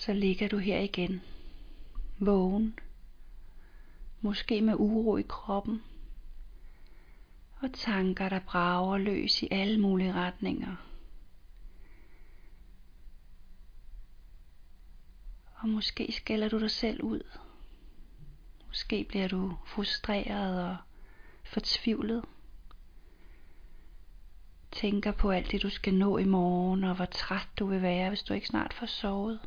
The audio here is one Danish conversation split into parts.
Så ligger du her igen, vågen, måske med uro i kroppen, og tanker, der brager løs i alle mulige retninger. Og måske skælder du dig selv ud. Måske bliver du frustreret og fortvivlet. Tænker på alt det, du skal nå i morgen, og hvor træt du vil være, hvis du ikke snart får sovet.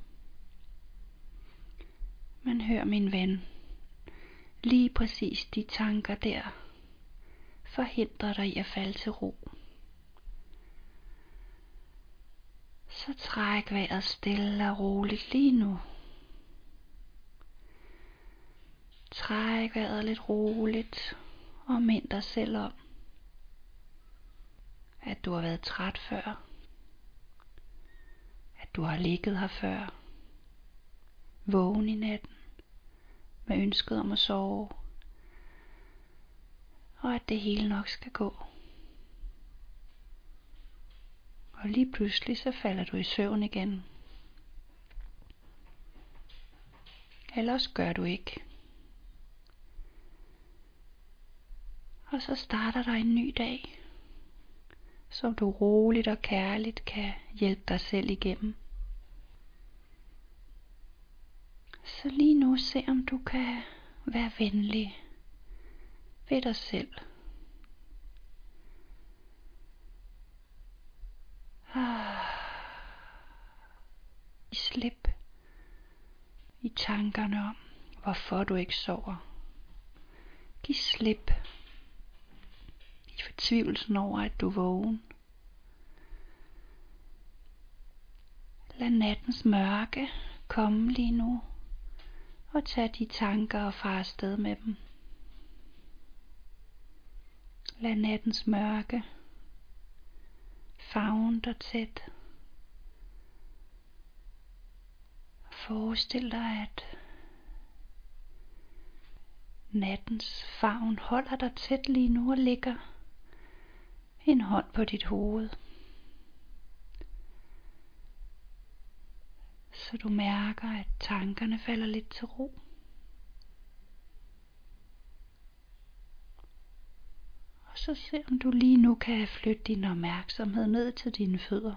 Men hør min ven, lige præcis de tanker der forhindrer dig i at falde til ro. Så træk vejret stille og roligt lige nu. Træk vejret lidt roligt og mind dig selv om, at du har været træt før. At du har ligget her før. Vågen i natten med ønsket om at sove. Og at det hele nok skal gå. Og lige pludselig så falder du i søvn igen. Ellers gør du ikke. Og så starter der en ny dag, som du roligt og kærligt kan hjælpe dig selv igennem. Så lige nu se om du kan være venlig ved dig selv. Ah. Slip i tankerne om, hvorfor du ikke sover. Giv slip i fortvivlelsen over, at du er vågen. Lad nattens mørke komme lige nu og tag de tanker og far afsted med dem. Lad nattens mørke favne dig tæt. Forestil dig, at nattens favn holder dig tæt lige nu og ligger en hånd på dit hoved. Så du mærker, at tankerne falder lidt til ro. Og så se om du lige nu kan flytte din opmærksomhed ned til dine fødder.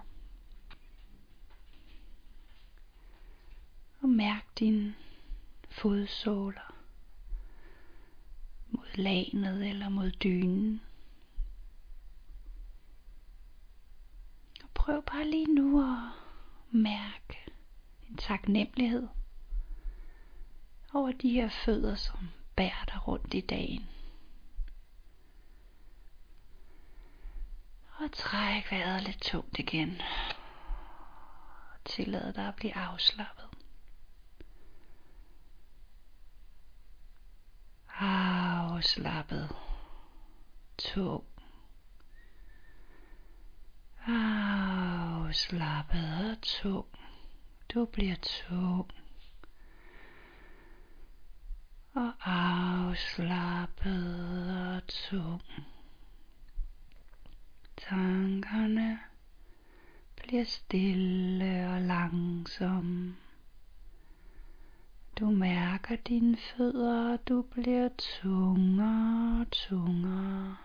Og mærk dine fodsåler mod lanet eller mod dynen. Og prøv bare lige nu at mærke taknemmelighed over de her fødder, som bærer dig rundt i dagen. Og træk vejret lidt tungt igen. Og tillad dig at blive afslappet. Afslappet. Tung. Afslappet og tung. Du bliver tung. Og afslappet og tung. Tankerne bliver stille og langsomme. Du mærker dine fødder, og du bliver tungere og tungere.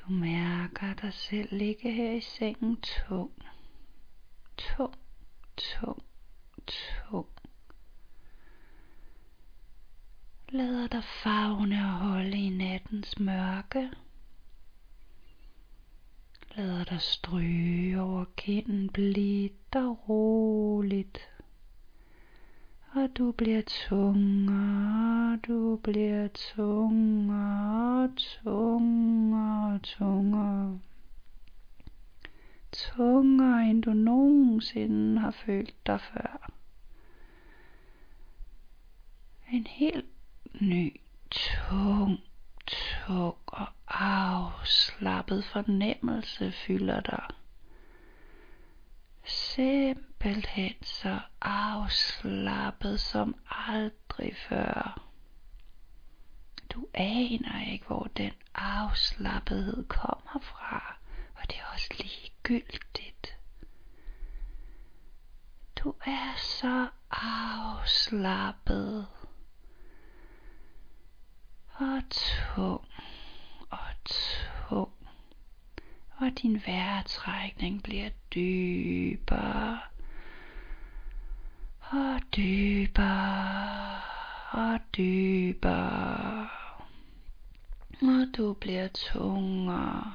Du mærker dig selv ligge her i sengen tung, tung, tung, tung. Lader dig fagne og holde i nattens mørke. Lader dig stryge over kinden blidt og roligt. Og du bliver tungere, du bliver tungere, tungere, tungere. Tungere end du nogensinde har følt dig før. En helt ny, tung, tung og afslappet fornemmelse fylder dig. Simpelthen så afslappet som aldrig før. Du aner ikke, hvor den afslappethed kommer fra, det også ligegyldigt. Du er så afslappet og tung og tung. Og din vejrtrækning bliver dybere og dybere og dybere. Og du bliver tungere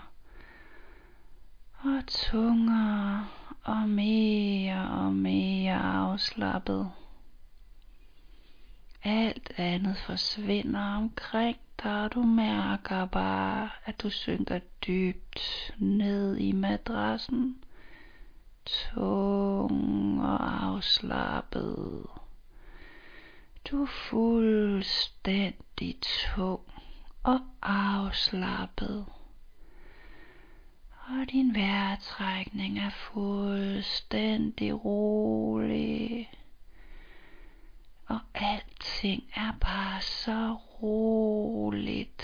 og tungere og mere og mere afslappet. Alt andet forsvinder omkring dig, og du mærker bare, at du synker dybt ned i madrassen. Tung og afslappet. Du er fuldstændig tung og afslappet. Og din vejrtrækning er fuldstændig rolig. Og alting er bare så roligt.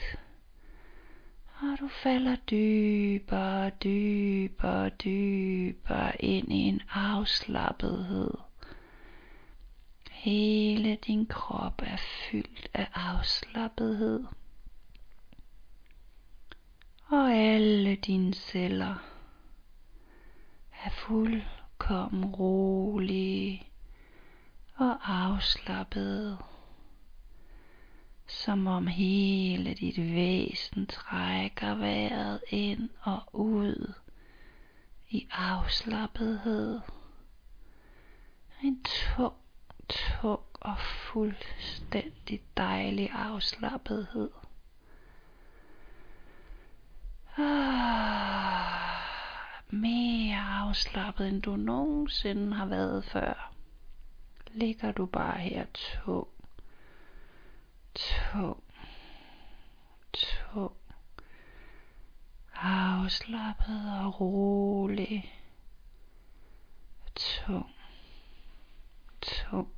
Og du falder dybere, dybere, dybere ind i en afslappethed. Hele din krop er fyldt af afslappethed. Og alle dine celler er fuldkommen rolige og afslappede. Som om hele dit væsen trækker vejret ind og ud i afslappethed. En tung, tung og fuldstændig dejlig afslappethed. Mere afslappet end du nogensinde har været før. Ligger du bare her? Tung, tung, tung, afslappet og rolig, tung, tung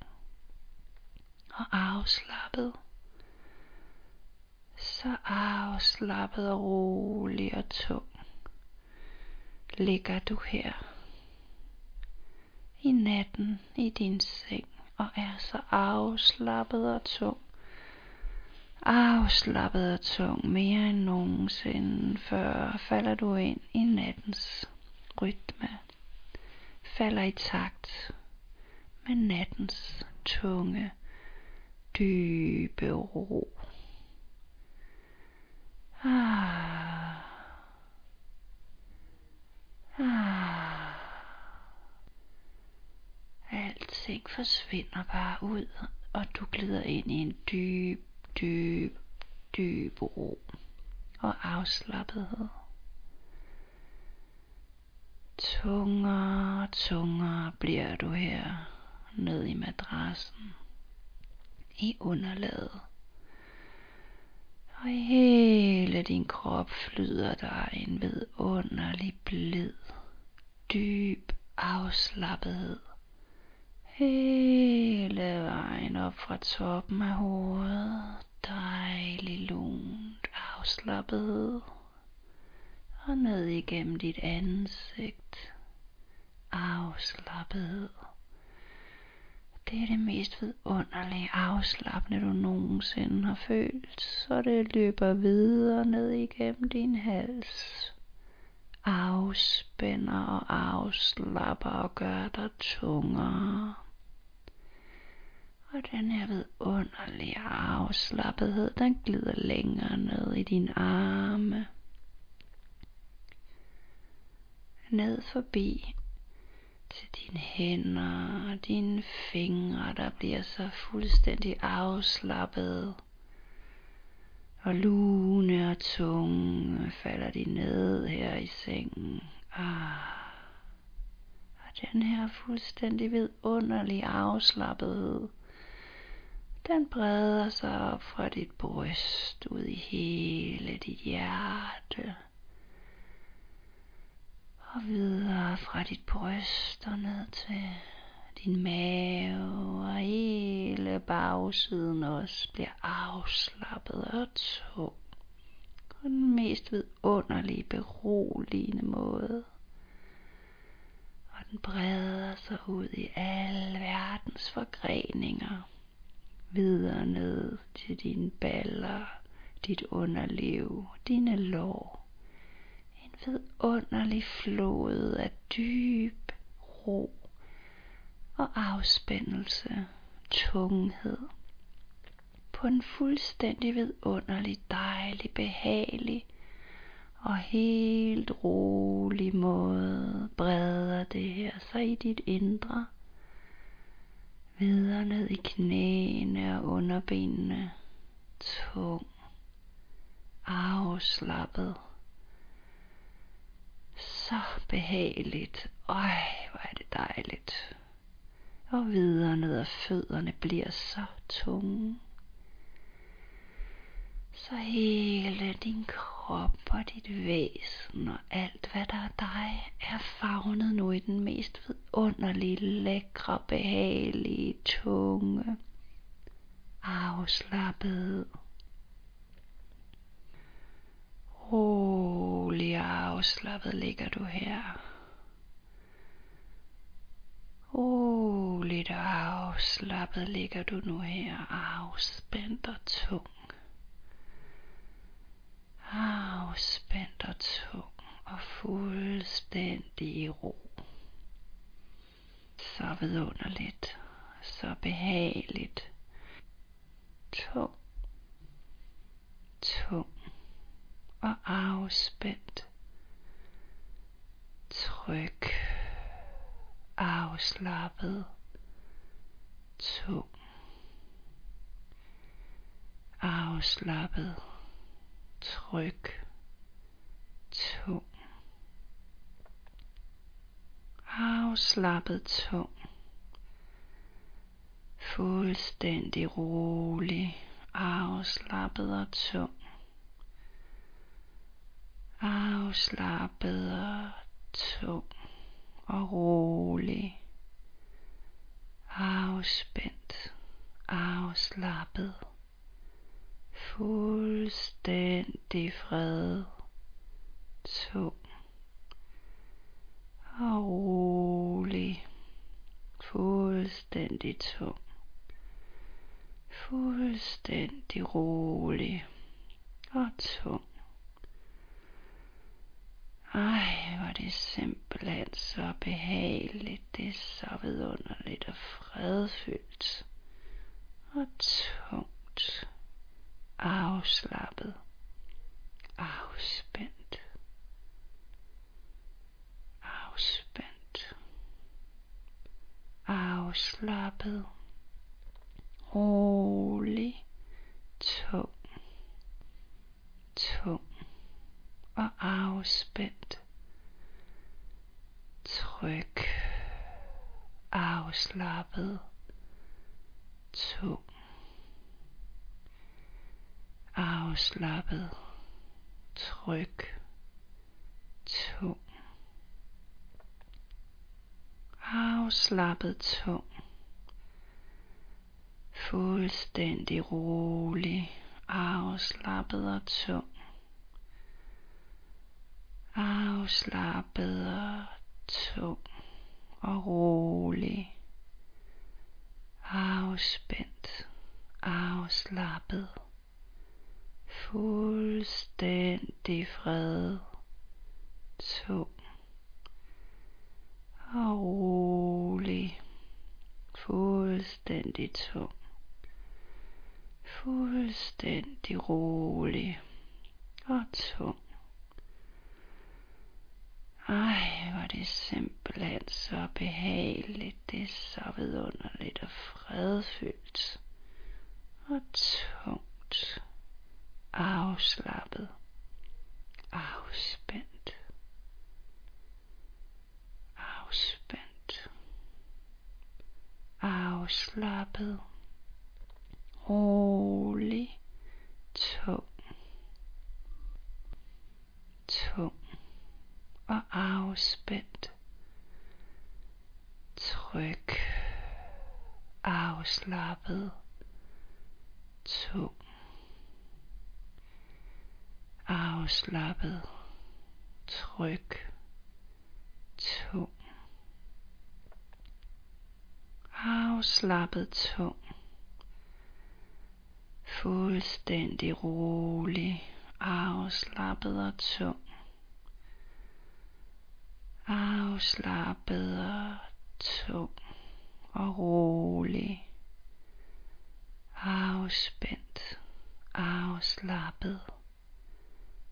og afslappet så afslappet og rolig og tung ligger du her i natten i din seng og er så afslappet og tung. Afslappet og tung mere end nogensinde før falder du ind i nattens rytme. Falder i takt med nattens tunge, dybe ro. Alt Ah. Alting forsvinder bare ud, og du glider ind i en dyb, dyb, dyb ro og afslappethed. Tungere og tungere bliver du her ned i madrassen, i underlaget. Og hele din krop flyder der en vidunderlig blid, dyb afslappethed. Hele vejen op fra toppen af hovedet. Dejlig lunt afslappethed. Og ned igennem dit ansigt. Afslappethed. Det er det mest vidunderlige afslappende, du nogensinde har følt. Så det løber videre ned igennem din hals. Afspænder og afslapper og gør dig tungere. Og den her vidunderlige afslappethed, den glider længere ned i dine arme. Ned forbi til dine hænder og dine fingre, der bliver så fuldstændig afslappet. Og lune og tunge falder de ned her i sengen. Ah. Og den her fuldstændig vidunderlige afslappethed, den breder sig op fra dit bryst ud i hele dit hjerte og videre fra dit bryst og ned til din mave og hele bagsiden også bliver afslappet og tung på den mest vidunderlige beroligende måde. Og Den breder sig ud i alle verdens forgreninger. Videre ned til dine baller, dit underliv, dine lår. Vidunderlig flod af dyb ro og afspændelse, tunghed. På en fuldstændig vidunderlig, dejlig, behagelig og helt rolig måde breder det her sig i dit indre. Videre ned i knæene og underbenene. Tung. Afslappet. Så behageligt. Øj, hvor er det dejligt. Og videre ned ad fødderne bliver så tunge så hele din krop og dit væsen og alt hvad der er dig er fagnet nu i den mest vidunderlige, lækre, behagelige, tunge, afslappet, rolig afslappet ligger du her. Roligt og afslappet ligger du nu her, afspændt og tung afspændt og tung og fuldstændig i ro. Så vidunderligt, så behageligt. Tung, tung og afspændt. Tryg, afslappet, tung, afslappet. Tryg, tung, afslappet tung, fuldstændig rolig, afslappet og tung, afslappet og tung og rolig, afspændt, afslappet. Fuldstændig fred, tung og rolig, fuldstændig tung, fuldstændig rolig og tung. Ej, hvor det simpelthen så behageligt, det er så vidunderligt og fredfyldt. Og tungt. Afslappet, afspændt, afspændt, afslappet, rolig, tung, tung og afspændt, tryg, afslappet, tung. Afslappet, tryg, tung, afslappet tung, fuldstændig rolig, afslappet og tung, afslappet og tung og rolig, afspændt, afslappet. Fuldstændig fred, tung og rolig, fuldstændig tung, fuldstændig rolig og tung. Ej, hvor det simpelthen så behageligt, det er så vidunderligt og fredfyldt. Og tungt. Afslappet, afspændt, afspændt, afslappet, rolig, tung, tung og afspændt, tryg, afslappet, tung. Afslappet, tryg, tung, afslappet tung. Fuldstændig rolig, afslappet og tung. Afslappet og tung og rolig. Afspændt, afslappet.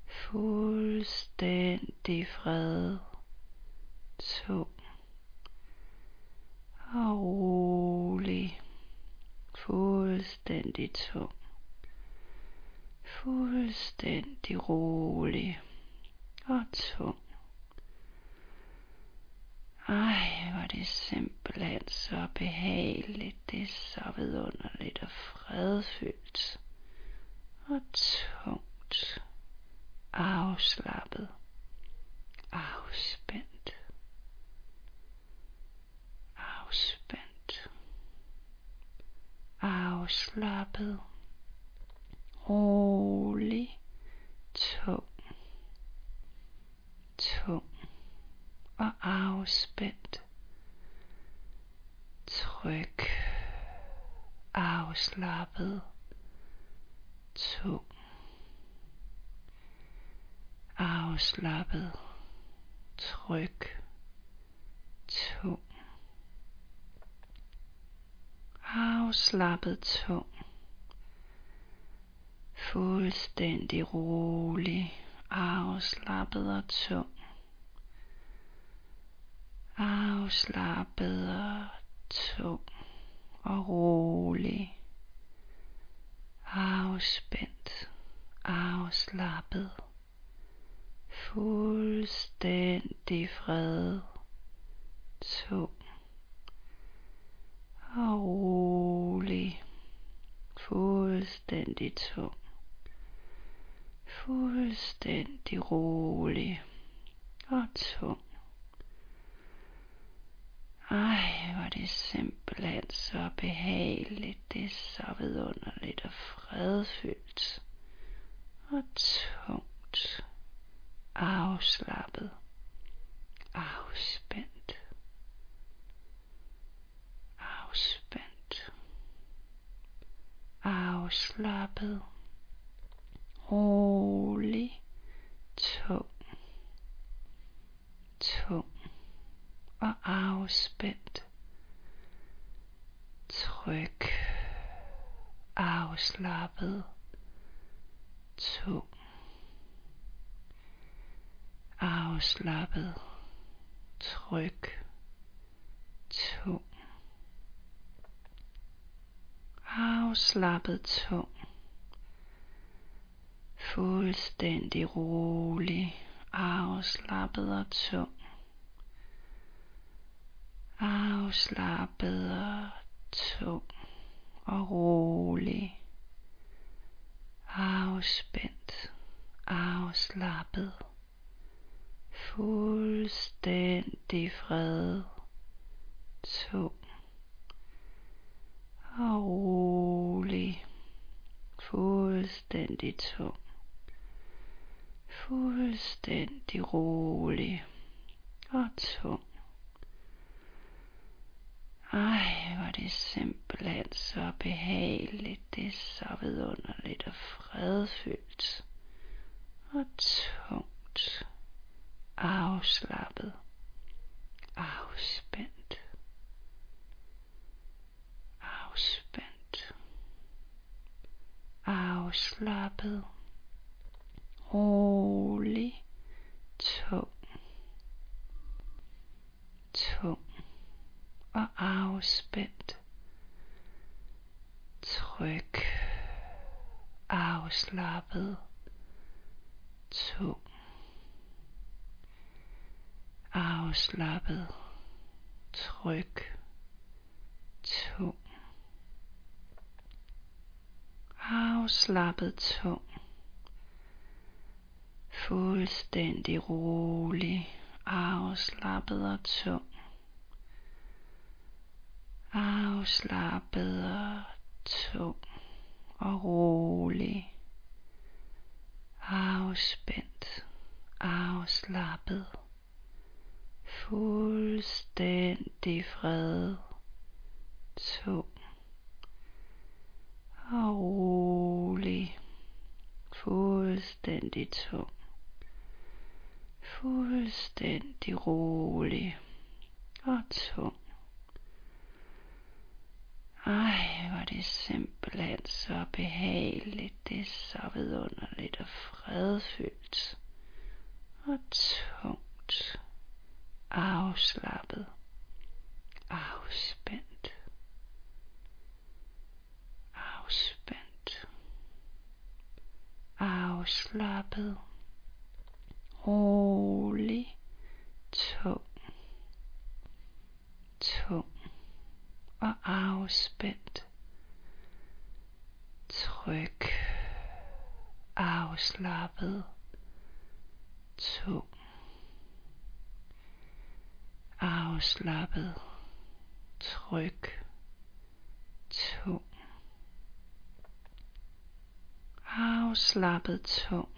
Fuldstændig fred. Tung og rolig. Fuldstændig tung. Fuldstændig rolig og tung. Ej, hvor det simpelthen så behageligt. Det er så vidunderligt og fredfyldt og tungt. Afslappet. Afspændt. Afspændt. Afslappet. Rolig. Tung. Tung og afspændt. Tryg, afslappet, tung, afslappet, tryg, tung, afslappet, tung, fuldstændig rolig, afslappet og tung afslappet og tung og rolig, afspændt, afslappet, fuldstændig fred, tung og rolig, fuldstændig tung, fuldstændig rolig og tung. Ej, hvor det simpelthen så behageligt. Det er så vidunderligt og fredfyldt. Og tungt. Afslappet. Afspændt. Afspændt. Afslappet. Rolig. Tung. Tung og afspændt. Tryg, afslappet, tung, afslappet, tryg, tung, afslappet, tung, fuldstændig rolig, afslappet og tung afslappet og tung og rolig, afspændt, afslappet, fuldstændig fred, tung og rolig, fuldstændig tung, fuldstændig rolig og tung. Ej, hvor det simpelthen så behageligt. Det er så vidunderligt og fredfyldt. Og tungt. Afslappet. Afspændt. Afspændt. Afslappet. Rolig. Tung. Tung og afspændt. Tryg, afslappet, tung, afslappet, tryg, tung, afslappet, tung, fuldstændig rolig, afslappet og tung afslappet og tung og rolig, afspændt, afslappet, fuldstændig fred, tung og rolig. Fuldstændig tung. Fuldstændig rolig og tung. Ej, hvor det simpelthen så behageligt. Det er så vidunderligt og fredfyldt og tungt. Afslappet. Afspændt. Afspændt. Afslappet. Rolig. Tung. Tung og afspændt. Tryg. Afslappet. Tung. Afslappet. Tryg. Tung. Afslappet tung.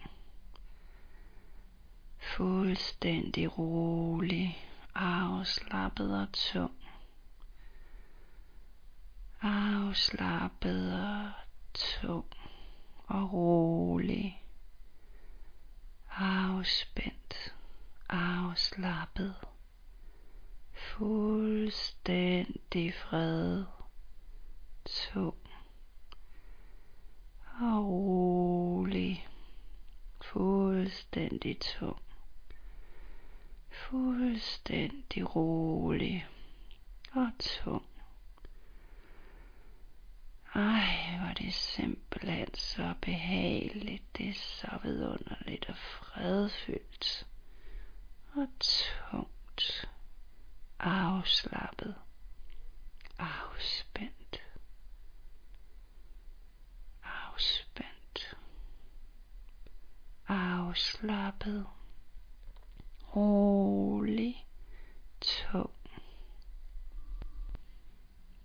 Fuldstændig rolig, afslappet og tung afslappet og tung og rolig, afspændt, afslappet, fuldstændig fred, tung og rolig, fuldstændig tung, fuldstændig rolig og tung. Ej, hvor det simpelthen så behageligt. Det er så vidunderligt og fredfyldt. Og tungt. Afslappet. Afspændt. Afspændt. Afslappet. Rolig. Tung.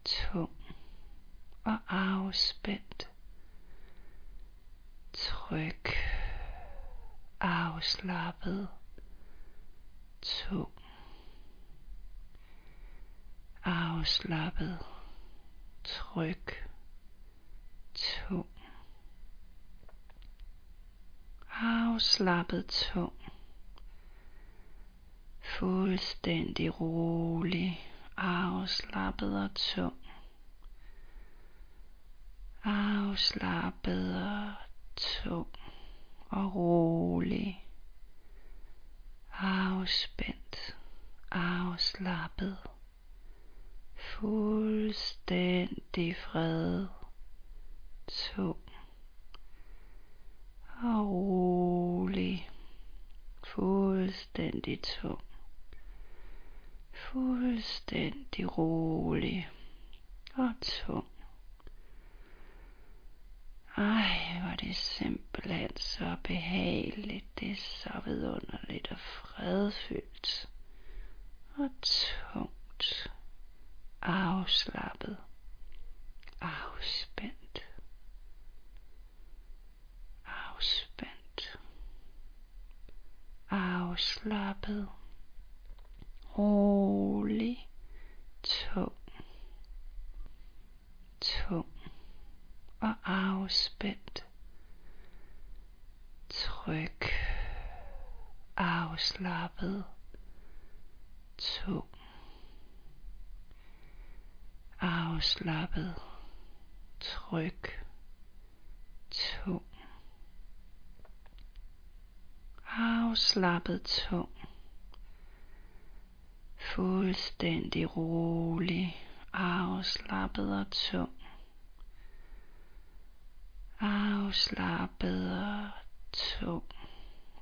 Tung og afspændt. Tryg, afslappet, tung, afslappet, tryg, tung, afslappet, tung, fuldstændig rolig, afslappet og tung afslappet og tung og rolig, afspændt, afslappet, fuldstændig fred, tung og rolig, fuldstændig tung, fuldstændig rolig og tung. Ej, hvor det simpelthen så behageligt. Det er så vidunderligt og fredfyldt. Og tungt. Afslappet. Afspændt. Afspændt. Afslappet. Rolig. Tung. Tung og afspændt. Tryg, afslappet, tung, afslappet, tryg, tung, afslappet, tung, fuldstændig rolig, afslappet og tung afslappet og tung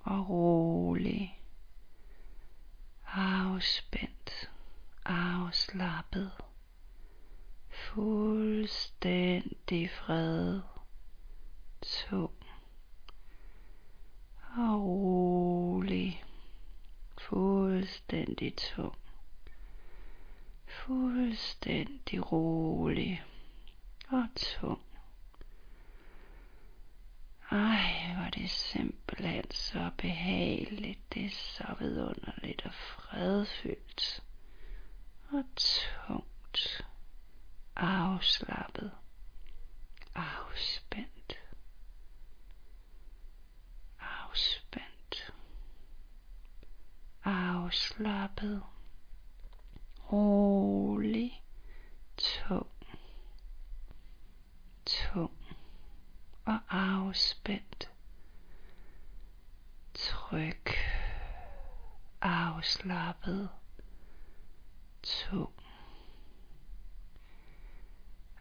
og rolig, afspændt, afslappet, fuldstændig fred, tung og rolig, fuldstændig tung, fuldstændig rolig og tung. Ej, hvor det simpelthen så behageligt. Det er så vidunderligt og fredfyldt. Og tungt. afslappet, afspændt, afspændt, afslappet, rolig, tung, tung og afspændt, tryg, afslappet, tung,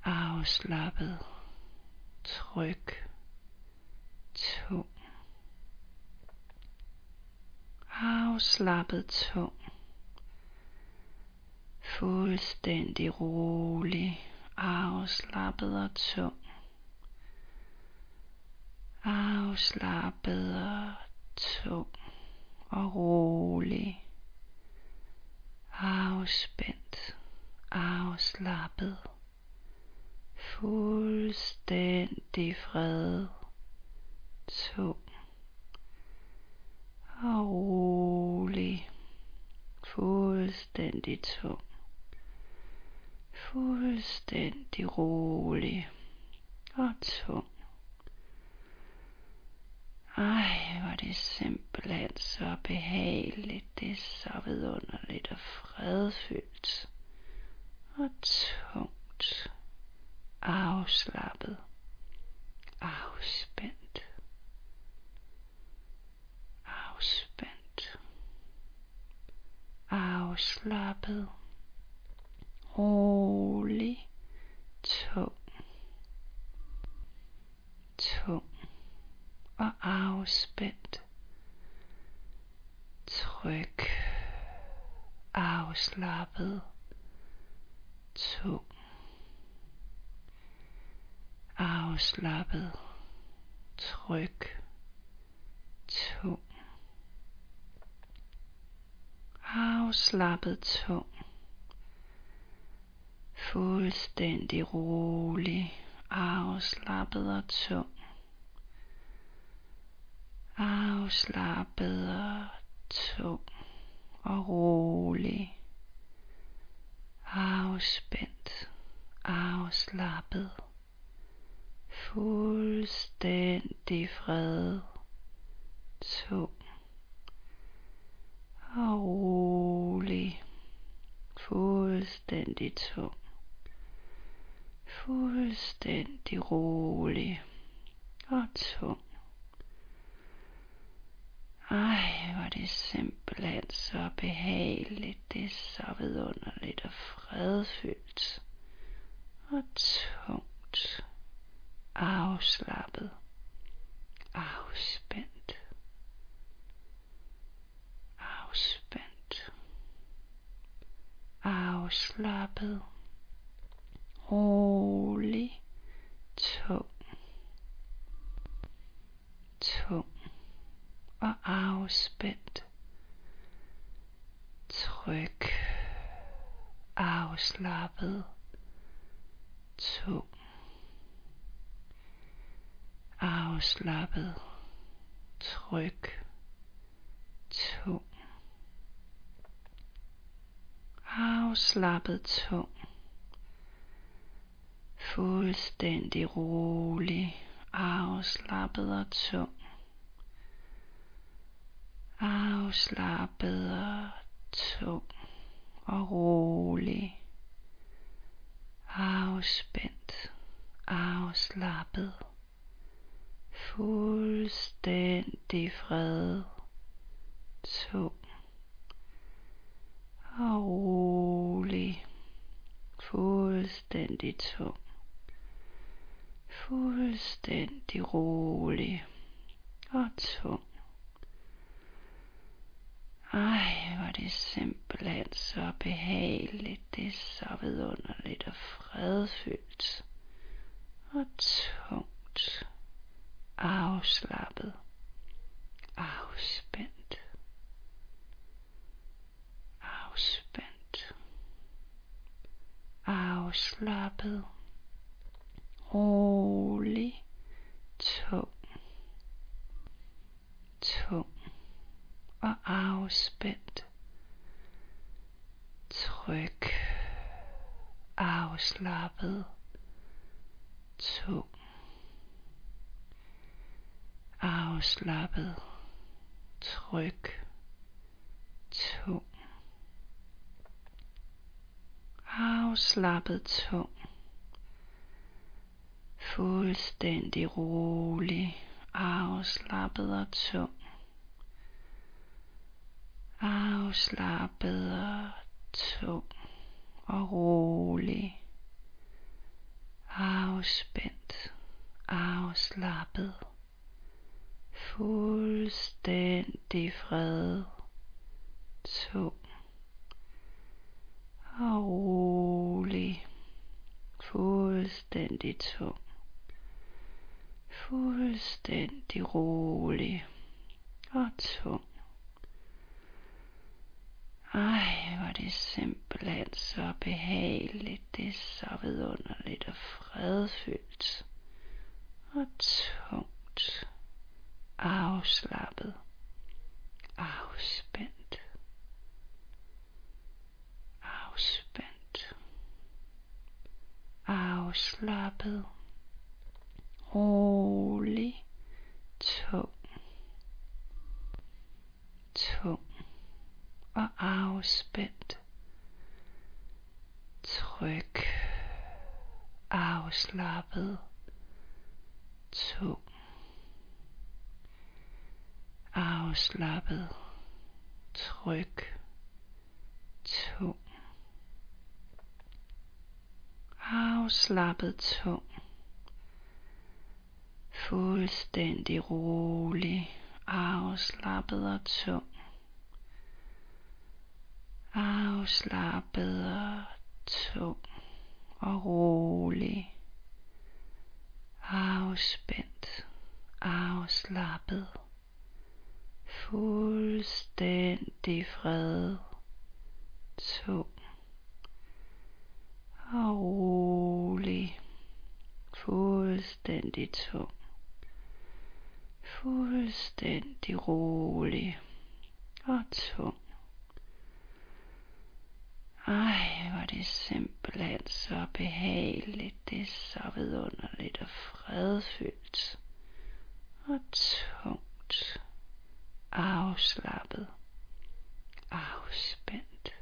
afslappet, tryg, tung, afslappet, tung, fuldstændig rolig, afslappet og tung, afslappet og tung og rolig, afspændt, afslappet, fuldstændig fred, tung og rolig, fuldstændig tung, fuldstændig rolig og tung. Ej, hvor det simpelthen så behageligt, det er så vidunderligt og fredfyldt. Og tungt, afslappet, afspændt, afspændt, afslappet, rolig, tung, og afspændt, tryg, afslappet, tung, afslappet, tryg, tung, afslappet, tung, fuldstændig rolig, afslappet og tung, afslappet og tung og rolig, afspændt, afslappet, fuldstændig fred, tung og rolig, fuldstændig tung, fuldstændig rolig og tung. Ej, hvor det simpelthen så behageligt, det er så vidunderligt og fredfyldt. Og tungt, afslappet, afspændt, afspændt, afslappet, rolig, tung, tung og afspændt, tryg, afslappet, tung, afslappet, tryg, tung, afslappet, tung, fuldstændig rolig, afslappet og tung, afslappet og tung og rolig, afspændt, afslappet, fuldstændig fred, tung og rolig, fuldstændig tung, fuldstændig rolig og tung. Ej, hvor det simpelthen så behageligt, det er så vidunderligt og fredfyldt. Og tungt, afslappet, afspændt, afspændt, afslappet, rolig, tung, tung og afspændt, tryg, afslappet, tung, afslappet, tryg, tung, afslappet, tung, fuldstændig rolig, afslappet og tung, afslappet og tung og rolig, afspændt, afslappet, fuldstændig fred, tung og rolig, fuldstændig tung, fuldstændig rolig og tung. Ej, hvor det simpelthen så behageligt, det er så vidunderligt og fredfyldt og tungt, afslappet, afspændt, afspændt, afslappet, rolig, tung, tung og afspændt. Tryg, afslappet, tung, afslappet, tryg, tung, afslappet, tung, fuldstændig rolig, afslappet og tung afslappet og tung og rolig, afspændt, afslappet, fuldstændig fred, tung og rolig, fuldstændig tung, fuldstændig rolig og tung. Ej, hvor det simpelthen så behageligt, det er så vidunderligt og fredfyldt og tungt, afslappet, afspændt,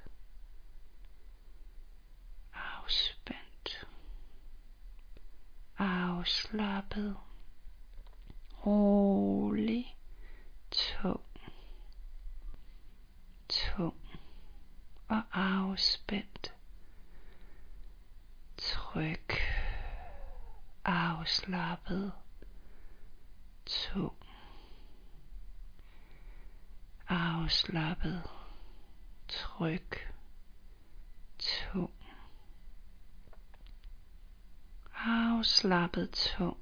afspændt, afslappet, rolig, tung, tung og afspændt. Tryg, afslappet, tung, afslappet, tryg, tung, afslappet, tung,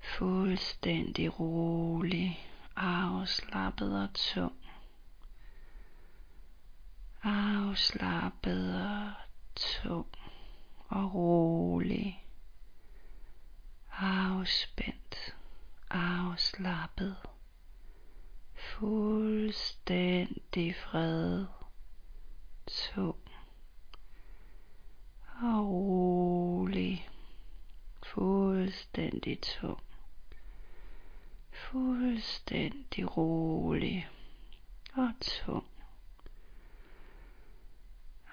fuldstændig rolig, afslappet og tung afslappet og tung og rolig, afspændt, afslappet, fuldstændig fred, tung og rolig, fuldstændig tung, fuldstændig rolig og tung.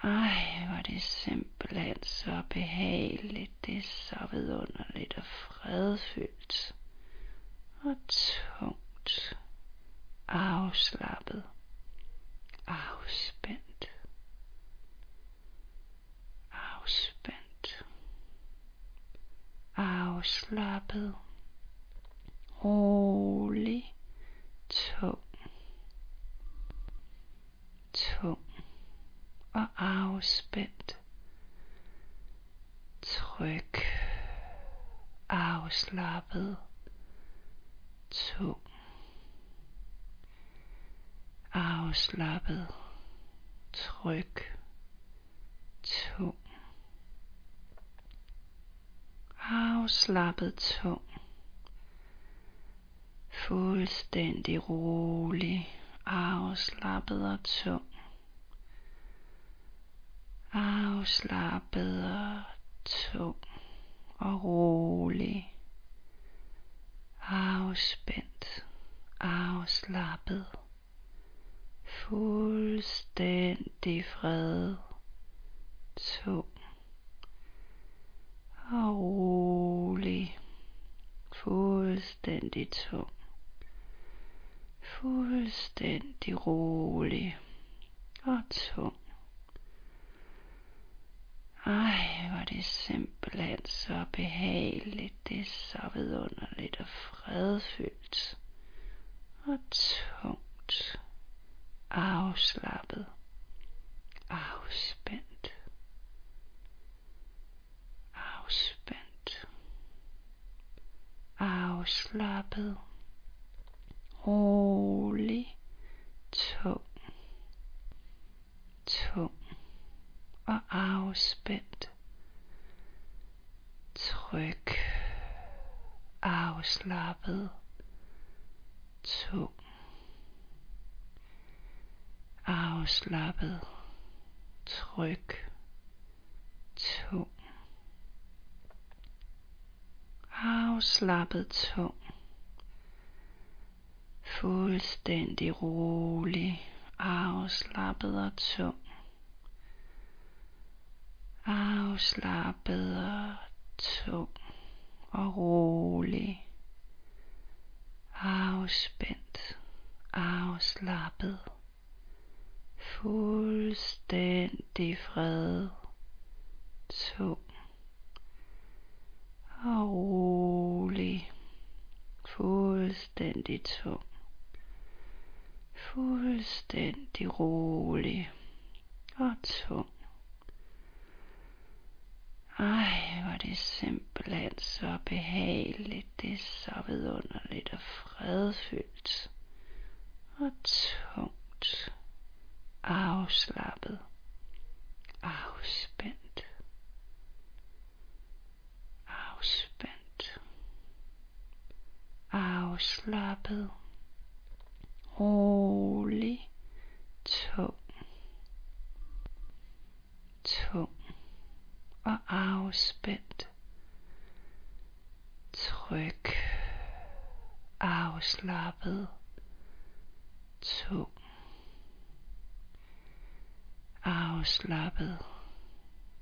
Ej, hvor det simpelthen så behageligt, det er så vidunderligt og fredfyldt. Og tungt, afslappet, afspændt, afspændt, afslappet, rolig, tung, tung og afspændt. Tryg, afslappet, tung, afslappet, tryg, tung, afslappet, tung, fuldstændig rolig, afslappet og tung afslappet og tung og rolig, afspændt, afslappet, fuldstændig fred, tung og rolig, fuldstændig tung, fuldstændig rolig og tung. Ej, hvor det simpelthen så behageligt, det er så vidunderligt og fredfyldt. Og tungt, afslappet, afspændt, afspændt, afslappet, rolig, tung, tung og afspændt. Tryg, afslappet, tung, afslappet, tryg, tung, afslappet, tung, fuldstændig rolig, afslappet og tung afslappet og tung og rolig, afspændt, afslappet, fuldstændig fred, tung og rolig, fuldstændig tung, fuldstændig rolig og tung. Ej, hvor det simpelthen så behageligt, det er så vidunderligt og fredfyldt og tungt, afslappet, afspændt, afspændt, afslappet, rolig, tung, tung og afspændt. Tryg, afslappet, tung, afslappet,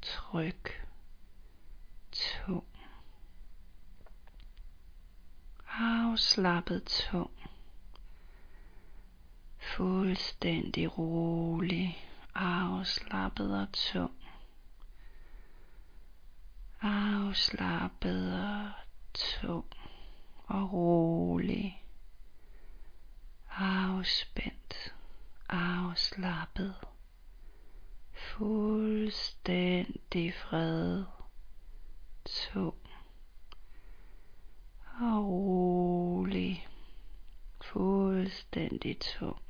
tryg, tung, afslappet, tung, fuldstændig rolig, afslappet og tung afslappet og tung og rolig, afspændt, afslappet, fuldstændig fred, tung og rolig, fuldstændig tung,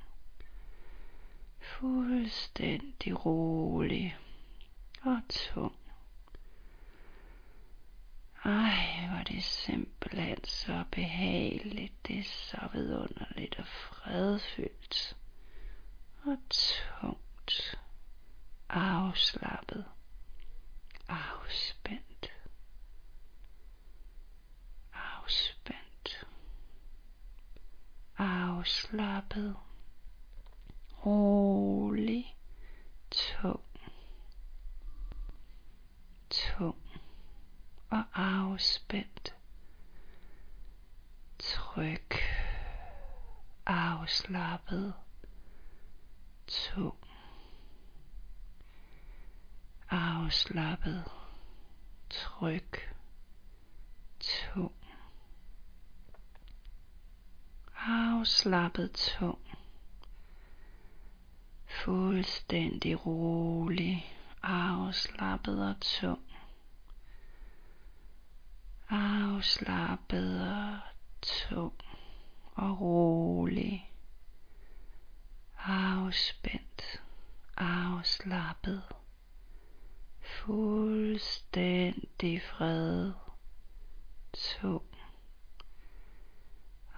fuldstændig rolig og tung. Ej, hvor det simpelthen så behageligt, det er så vidunderligt og fredfyldt. Og tungt, afslappet, afspændt, afspændt, afslappet, rolig, tung, tung og afspændt. Tryg, afslappet, tung, afslappet, tryg, tung, afslappet, tung, fuldstændig rolig, afslappet og tung afslappet og tung og rolig, afspændt, afslappet, fuldstændig fred, tung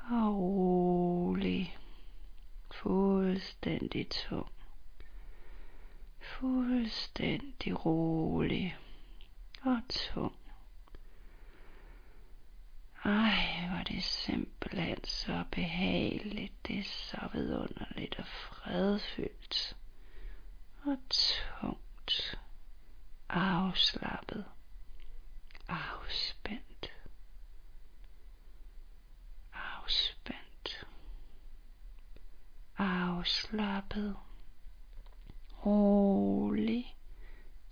og rolig, fuldstændig tung, fuldstændig rolig og tung. Ej, hvor det simpelthen så behageligt, det er så vidunderligt og fredfyldt og tungt, afslappet, afspændt, afspændt, afslappet, rolig,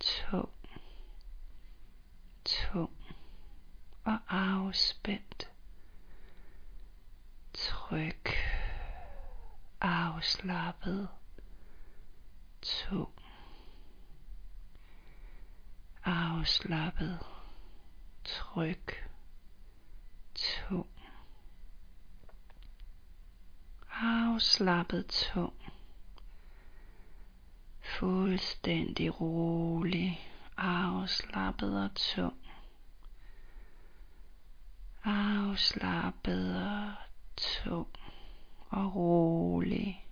tung, tung og afspændt, tryg, afslappet, tung, afslappet, tryg, tung, afslappet, tung, fuldstændig rolig, afslappet og tung, afslappet og tung og rolig,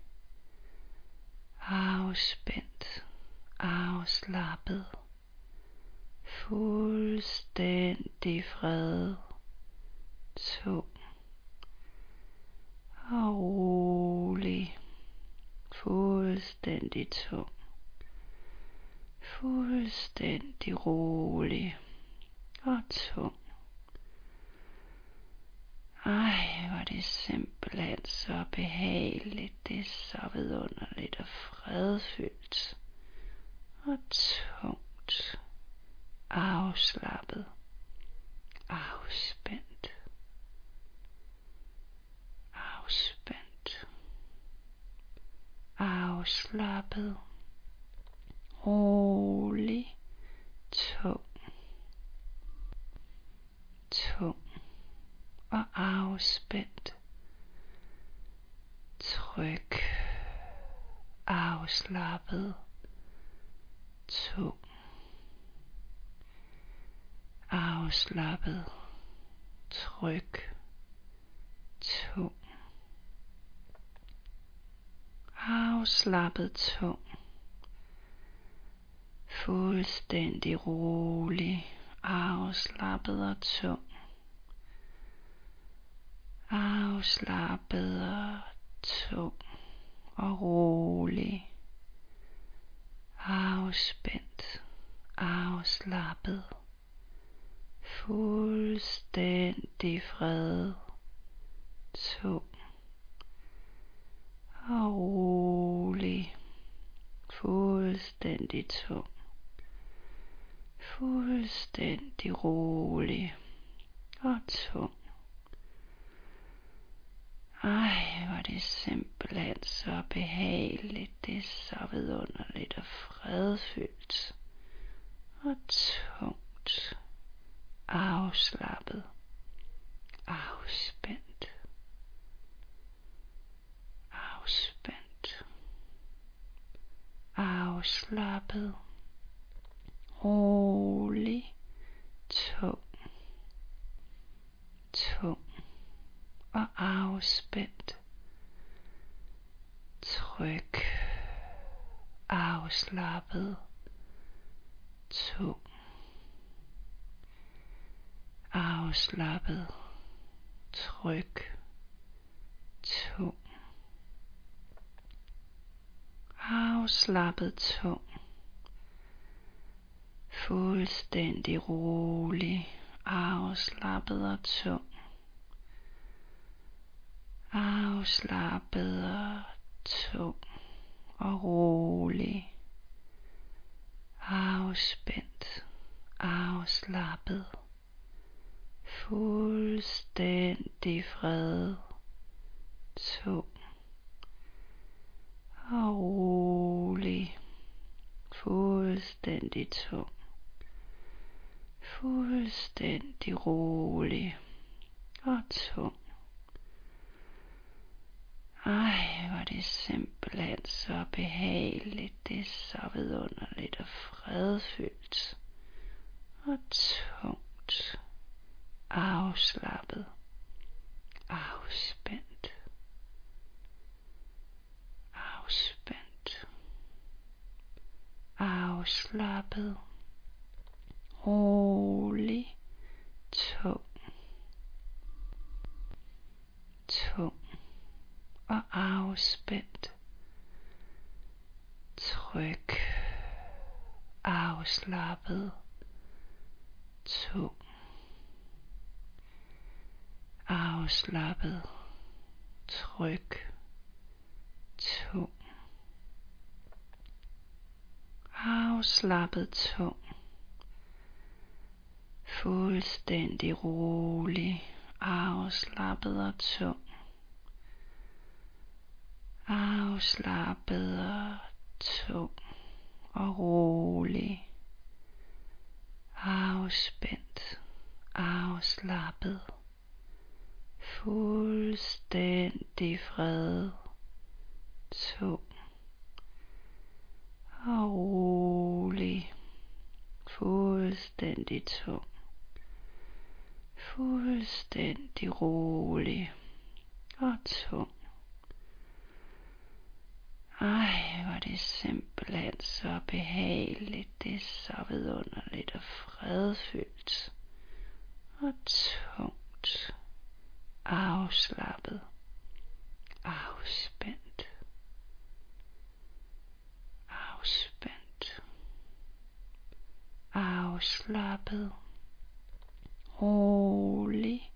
afspændt, afslappet, fuldstændig fred, tung og rolig, fuldstændig tung, fuldstændig rolig og tung. Ej, hvor det simpelthen så behageligt, det er så vidunderligt og fredfyldt og tungt, afslappet, afspændt, afspændt, afslappet, rolig, tung, tung og afspændt, tryg, afslappet, tung, afslappet, tryg, tung, afslappet, tung, fuldstændig rolig, afslappet og tung afslappet og tung og rolig, afspændt, afslappet, fuldstændig fred, tung og rolig, fuldstændig tung, fuldstændig rolig og tung. Ej, hvor det simpelthen så behageligt, det er så vidunderligt og fredfyldt. Og tungt, afslappet, afspændt, afspændt, afslappet, rolig, tung, tung og afspændt, tryg, afslappet, tung, afslappet, tryg, tung, afslappet, tung, fuldstændig rolig, afslappet og tung. Afslappet og tung og rolig, afspændt, afslappet, fuldstændig fred, tung og rolig, fuldstændig tung, fuldstændig rolig og tung. Ej, hvor det simpelthen så behageligt, det er så vidunderligt og fredfyldt og tungt, afslappet, afspændt, afspændt, afslappet, rolig, tung, tung og afspændt, tryg, afslappet, tung, afslappet, tryg, tung, afslappet. Tung, fuldstændig rolig, afslappet. Og tung, afslappet. Og tung og rolig, afspændt, afslappet, fuldstændig fred, tung og rolig, fuldstændig tung, fuldstændig rolig og tung. Ej, hvor det simpelthen så behageligt, det er så vidunderligt og fredfyldt og tungt, afslappet, afspændt, afspændt, afslappet, rolig,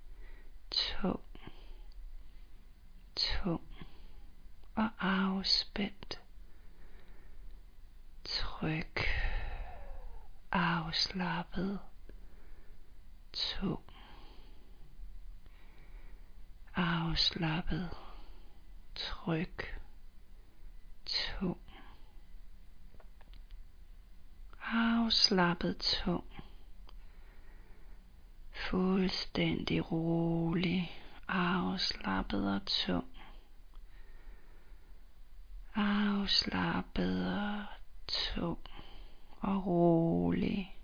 tung, tung og afspændt, tryg, afslappet, tung, afslappet, tryg, tung, afslappet, tung, fuldstændig rolig, afslappet og tung afslappet og tung og rolig,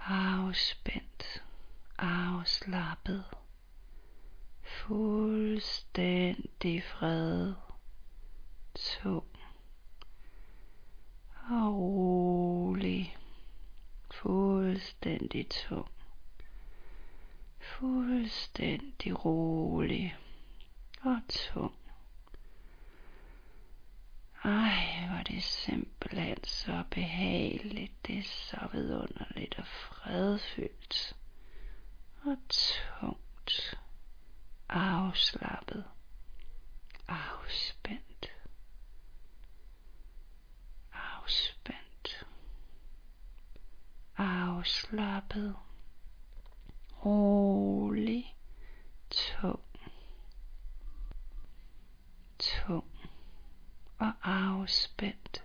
afspændt, afslappet, fuldstændig fred, tung og rolig, fuldstændig tung, fuldstændig rolig og tung. Ej, hvor det simpelthen så behageligt, det er så vidunderligt og fredfyldt og tungt, afslappet, afspændt, afspændt, afslappet, rolig, tung, tung og afspændt,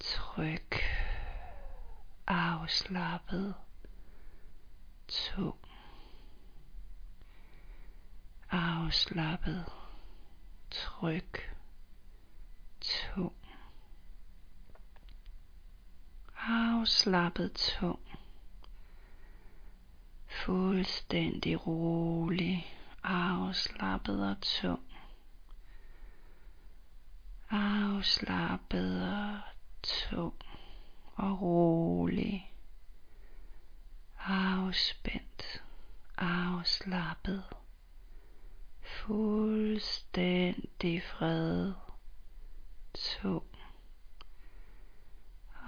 tryg, afslappet, tung, afslappet, tryg, tung, afslappet, tung, fuldstændig rolig, afslappet og tung afslappet og tung og rolig, afspændt, afslappet, fuldstændig fred, tung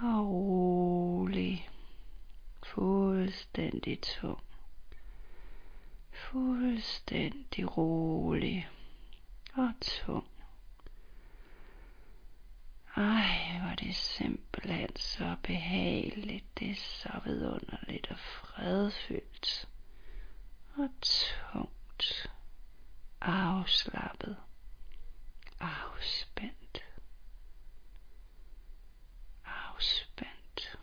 og rolig, fuldstændig tung, fuldstændig rolig og tung. Ej, hvor det simpelthen så behageligt, det er så vidunderligt og fredfyldt og tungt, afslappet, afspændt, afspændt,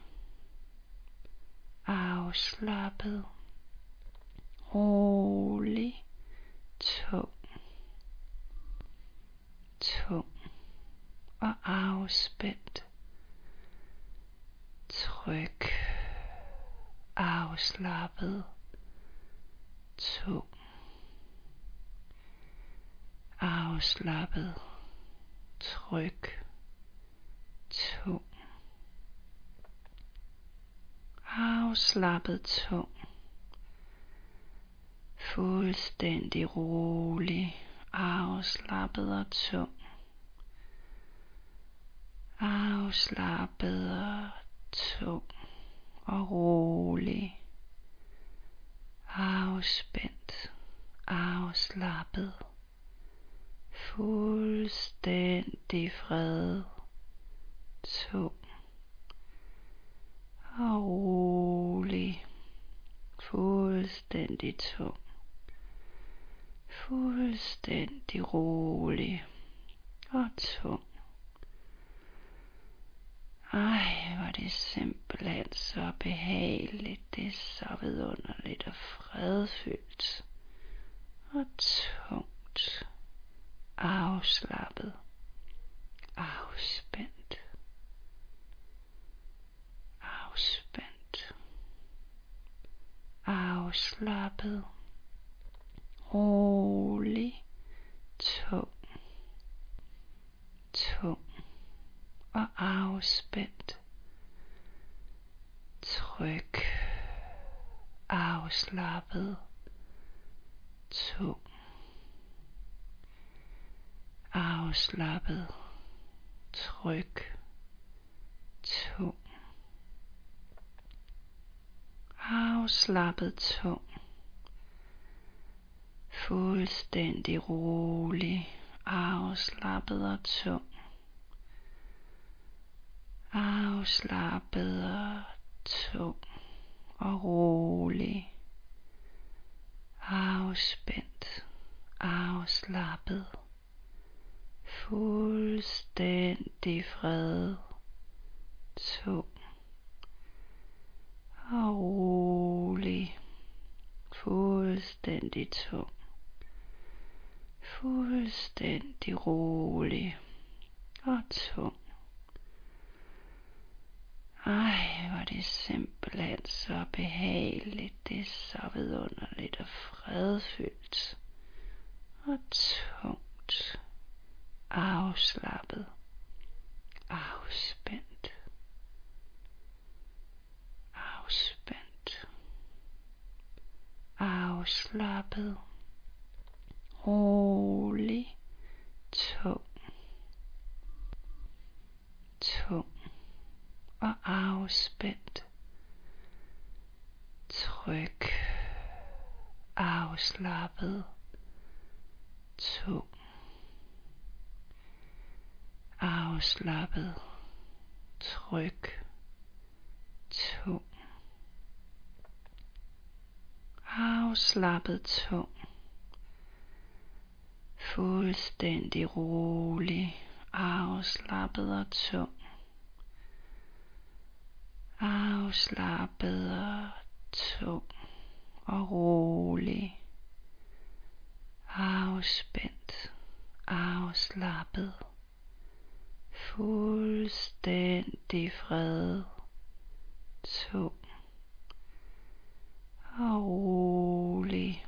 afslappet, rolig, tung, tung og afspændt, tryg, afslappet, tung, afslappet, tryg, tung. Afslappet tung. Fuldstændig rolig, afslappet og tung. Afslappet og tung og rolig. Afspændt, afslappet. Fuldstændig fred. Tung og rolig. Fuldstændig tung. Fuldstændig rolig og tung. Ej, hvor det simpelthen så behageligt. Det er så vidunderligt og fredfyldt. Og tungt. Afslappet. Afspændt. Afspændt. Afslappet. Rolig. Tung. Tung og afspændt. Tryg, afslappet, tung, afslappet, tryg, tung, afslappet, tung, fuldstændig rolig, afslappet og tung afslappet og tung og rolig, afspændt, afslappet, fuldstændig fred, tung og rolig, fuldstændig tung, fuldstændig rolig og tung. Ej, hvor det simpelthen så behageligt. Det er så vidunderligt og fredfyldt. Og tungt. Afslappet. Afspændt. Afspændt. Afslappet. Rolig. Tung. Tung og afspændt. Tryg, afslappet, tung, afslappet, tryg, tung, afslappet, tung, fuldstændig rolig, afslappet og tung afslappet og tung og rolig, afspændt, afslappet, fuldstændig fred, tung og rolig,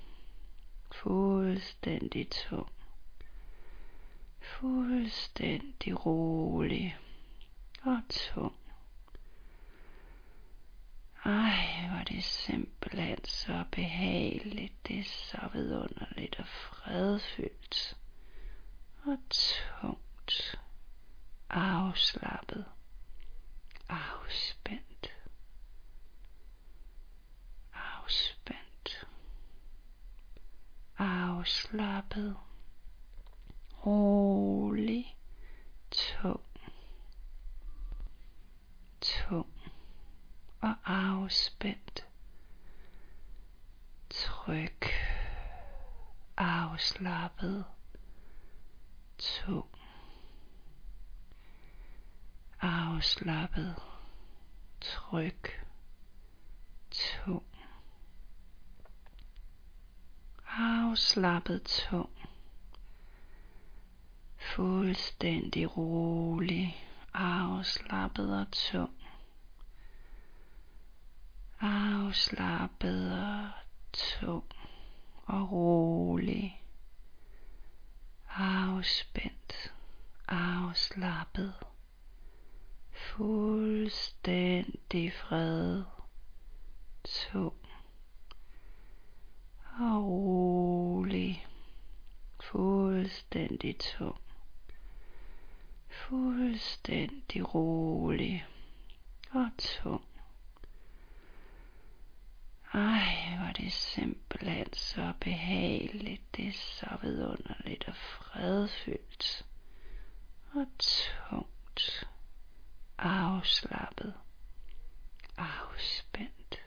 fuldstændig tung, fuldstændig rolig og tung. Ej, hvor det simpelthen så behageligt. Det er så vidunderligt og fredfyldt. Og tungt. Afslappet. Afspændt. Afspændt. Afslappet. Rolig. Tung. Tung og afspændt. Tryg, afslappet, tung, afslappet, tryg, tung, afslappet, tung, fuldstændig rolig, afslappet og tung afslappet og tung og rolig, afspændt, afslappet, Fuldstændig fred. Tung. Og rolig. Fuldstændig tung. Fuldstændig rolig og tung. Ej, hvor det simpelthen så behageligt. Det er så vidunderligt og fredfyldt og tungt. Afslappet. Afspændt.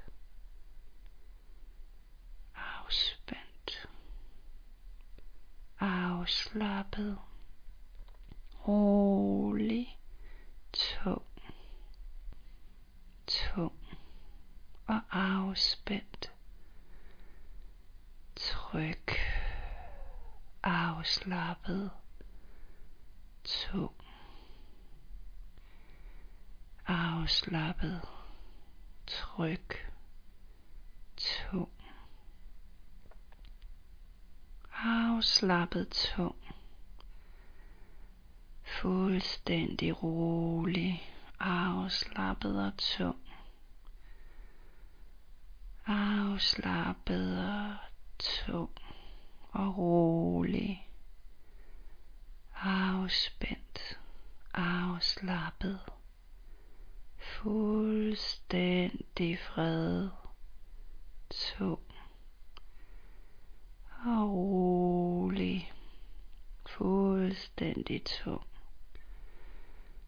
Afspændt. Afslappet. Rolig. Tung. Tung og afspændt. Tryg, afslappet, tung, afslappet, tryg, tung, afslappet, tung, fuldstændig rolig, afslappet og tung afslappet og tung og rolig, afspændt, afslappet, fuldstændig fred, tung og rolig, fuldstændig tung,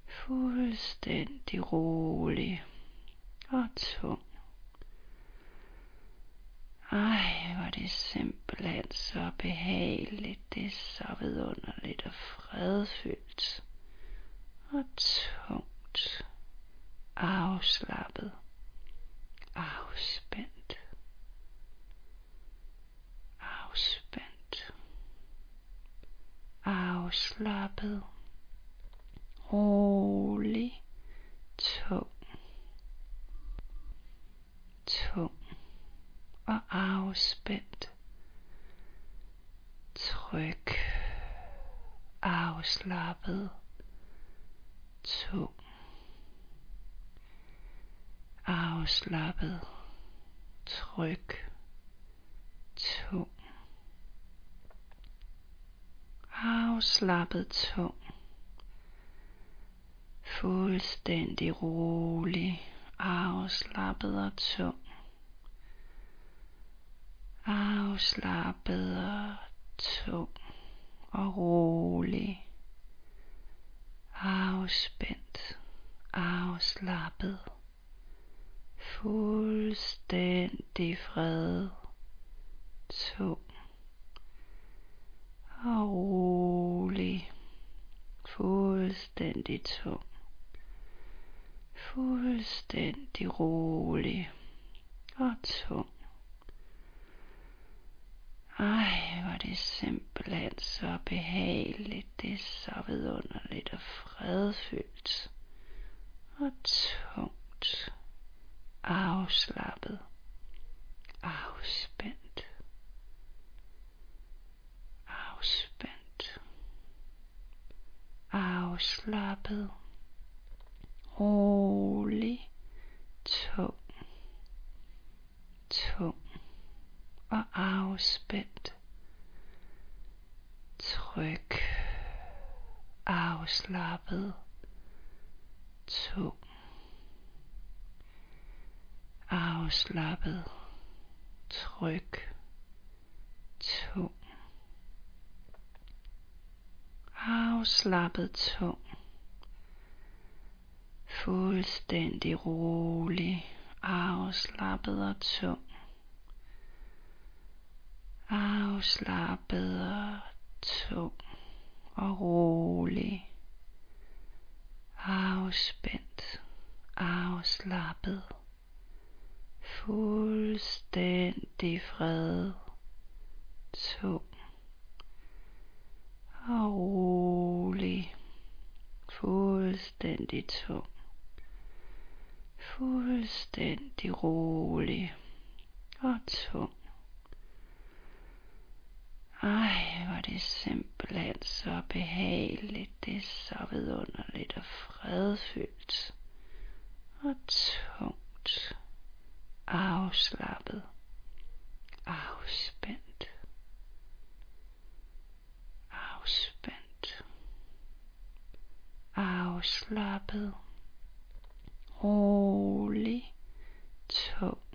fuldstændig rolig og tung. Ej, hvor det simpelthen så behageligt. Det er så vidunderligt og fredfyldt. Og tungt. Afslappet. Afspændt. Afspændt. Afslappet. Rolig. Tung. Tung og afspændt. Tryg, afslappet, tung, afslappet, tryg, tung, afslappet, tung, fuldstændig rolig, afslappet og tung. Afslappet og tung og rolig, afspændt, afslappet, fuldstændig fred, tung og rolig, fuldstændig tung, fuldstændig rolig og tung. Ej, hvor det simpelthen så behageligt. Det er så vidunderligt og fredfyldt. Og tungt. Afslappet. Afspændt. Afslappet. Rolig. Tung. Tung og afspændt. Tryg, afslappet, tung, afslappet, tryg, tung, afslappet, tung, fuldstændig rolig, afslappet og tung. Afslappet og tung. Og rolig, afspændt, afslappet, fuldstændig fred, tung og rolig, fuldstændig tung, fuldstændig rolig og tung. Ej, hvor det simpelthen så behageligt. Det er så vidunderligt og fredfyldt og tungt. Afslappet. Afspændt. afspændt, afslappet, rolig, tung.